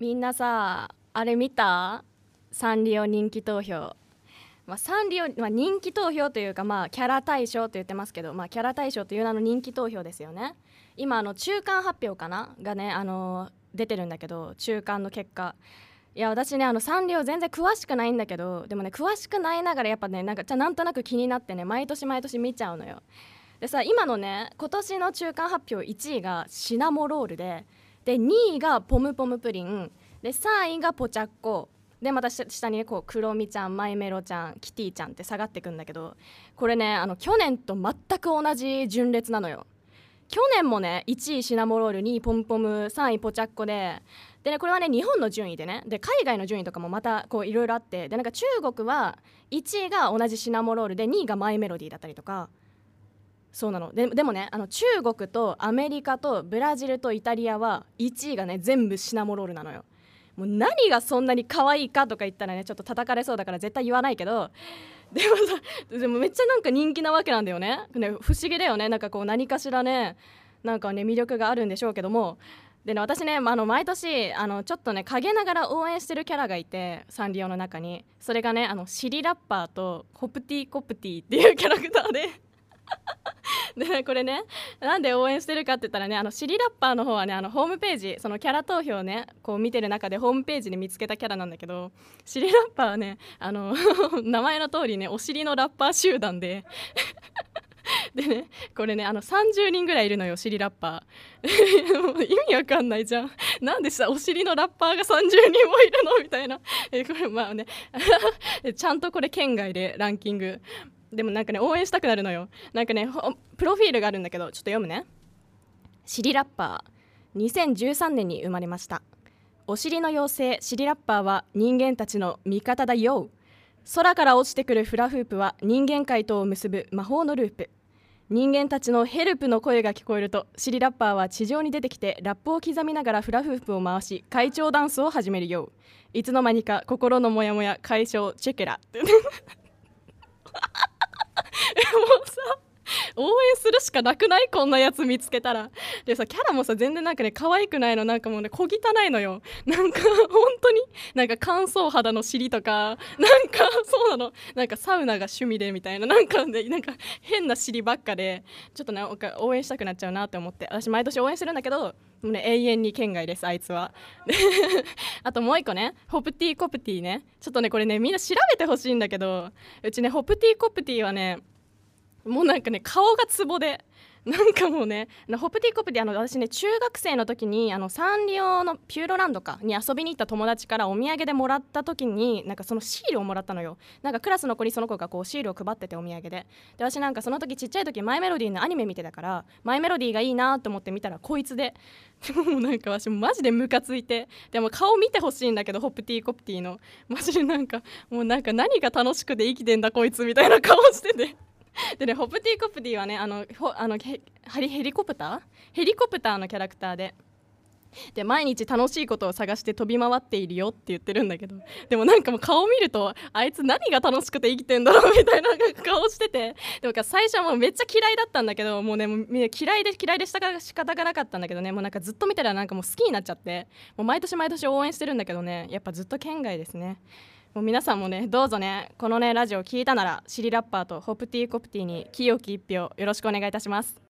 みんなさあれ見た？サンリオ人気投票。まあ、サンリオ、まあ、人気投票というか、まあ、キャラ大賞と言ってますけど、まあ、キャラ大賞という名の人気投票ですよね。今あの中間発表かな？がね、あの出てるんだけど中間の結果。いや私ねあのサンリオ全然詳しくないんだけどでもね詳しくないながらやっぱねなんかじゃなんとなく気になってね毎年毎年見ちゃうのよ。でさ今のね今年の中間発表1位がシナモロールでで2位がポムポムプリン。で3位がポチャッコ。でまた下にねこうクロミちゃんマイメロちゃんキティちゃんって下がってくんだけどこれねあの去年と全く同じ順列なのよ。去年もね1位シナモロール2位ポムポム3位ポチャッコででねこれはね日本の順位でねで海外の順位とかもまたこういろいろあってでなんか中国は1位が同じシナモロールで2位がマイメロディーだったりとかそうなの。ででもねあの中国とアメリカとブラジルとイタリアは1位がね全部シナモロールなのよ。もう何がそんなに可愛いかとか言ったらねちょっと叩かれそうだから絶対言わないけどでもさでもめっちゃなんか人気なわけなんだよね。ね不思議だよね。なんかこう何かしらねなんかね魅力があるんでしょうけども。でね私ね、あ、の毎年あのちょっとね陰ながら応援してるキャラがいてサンリオの中に。それがねあのシリラッパーとホプティコプティっていうキャラクターで。で これねなんで応援してるかって言ったらねあのシリラッパーの方はねあのホームページそのキャラ投票をねこう見てる中でホームページで見つけたキャラなんだけどシリラッパーはねあの 名前の通りねお尻のラッパー集団で。でねこれねあの30人ぐらいいるのよシリラッパー。意味わかんないじゃん。なんでさお尻のラッパーが30人もいるの？みたいな。えこれまあねちゃんとこれ県外でランキング。でもなんかね応援したくなるのよ。なんかねプロフィールがあるんだけどちょっと読むね。シリラッパー2013年に生まれました。お尻の妖精シリラッパーは人間たちの味方だよ。空から落ちてくるフラフープは人間界とを結ぶ魔法のループ。人間たちのヘルプの声が聞こえるとシリラッパーは地上に出てきてラップを刻みながらフラフープを回し会長ダンスを始めるよいつの間にか心のモヤモヤ解消チェケラさ応援するしかなくない？こんなやつ見つけたら。でさキャラもさ全然なんかね可愛くないのなんかもうね小汚いのよ。なんか本当に？なんか乾燥肌の尻とか。なんかそうなの。なんかサウナが趣味でみたいな。なんかねなんか変な尻ばっかで。ちょっとね応援したくなっちゃうなって思って。私毎年応援するんだけどもうね永遠に県外ですあいつは。あともう一個ねホプティコプティね。ちょっとねこれねみんな調べてほしいんだけどうちねホプティコプティはねもうなんかね顔がツボで。なんかもうねホプティコプティあの私ね中学生の時にあのサンリオのピューロランドかに遊びに行った友達からお土産でもらった時になんかそのシールをもらったのよ。なんかクラスの子にその子がこうシールを配っててお土産で。で私なんかその時ちっちゃい時マイメロディーのアニメ見てたからマイメロディーがいいなと思って見たらこいつで。でもなんか私マジでムカついて。でも顔見てほしいんだけどホプティコプティの。マジでなんかもうなんか何が楽しくて生きてんだこいつみたいな顔してて。でねホプティコプティはねあのほあのヘヘリコプター？ヘリコプターのキャラクターで。で毎日楽しいことを探して飛び回っているよって言ってるんだけど。でもなんかもう顔見るとあいつ何が楽しくて生きてんだろうみたいな顔してて。でも最初はもうめっちゃ嫌いだったんだけどもうねもう嫌いで嫌いでしたが仕方がなかったんだけどね。もうなんかずっと見たらなんかもう好きになっちゃって。もう毎年毎年応援してるんだけどね。やっぱずっと県外ですね。もう皆さんもねどうぞねこのねラジオ聞いたならシリラッパーとホプティーコプティに清き一票よろしくお願いいたします。